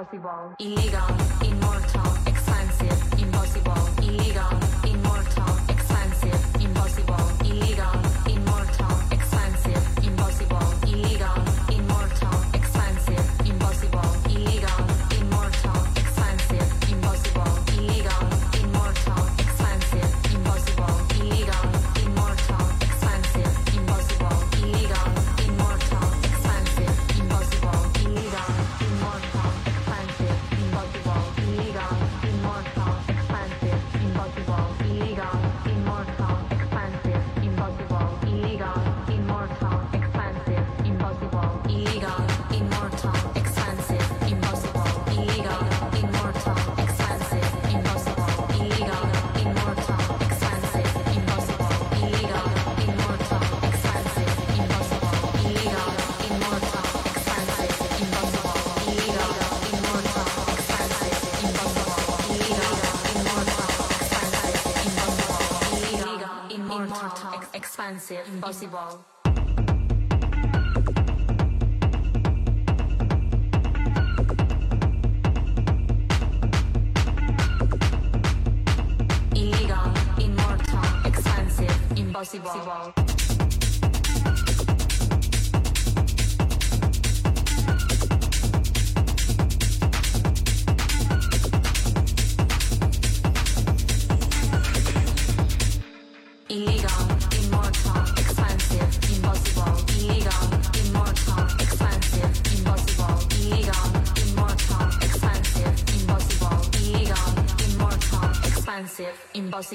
Possible. Câncer, uhum. Possible.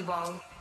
Impossible.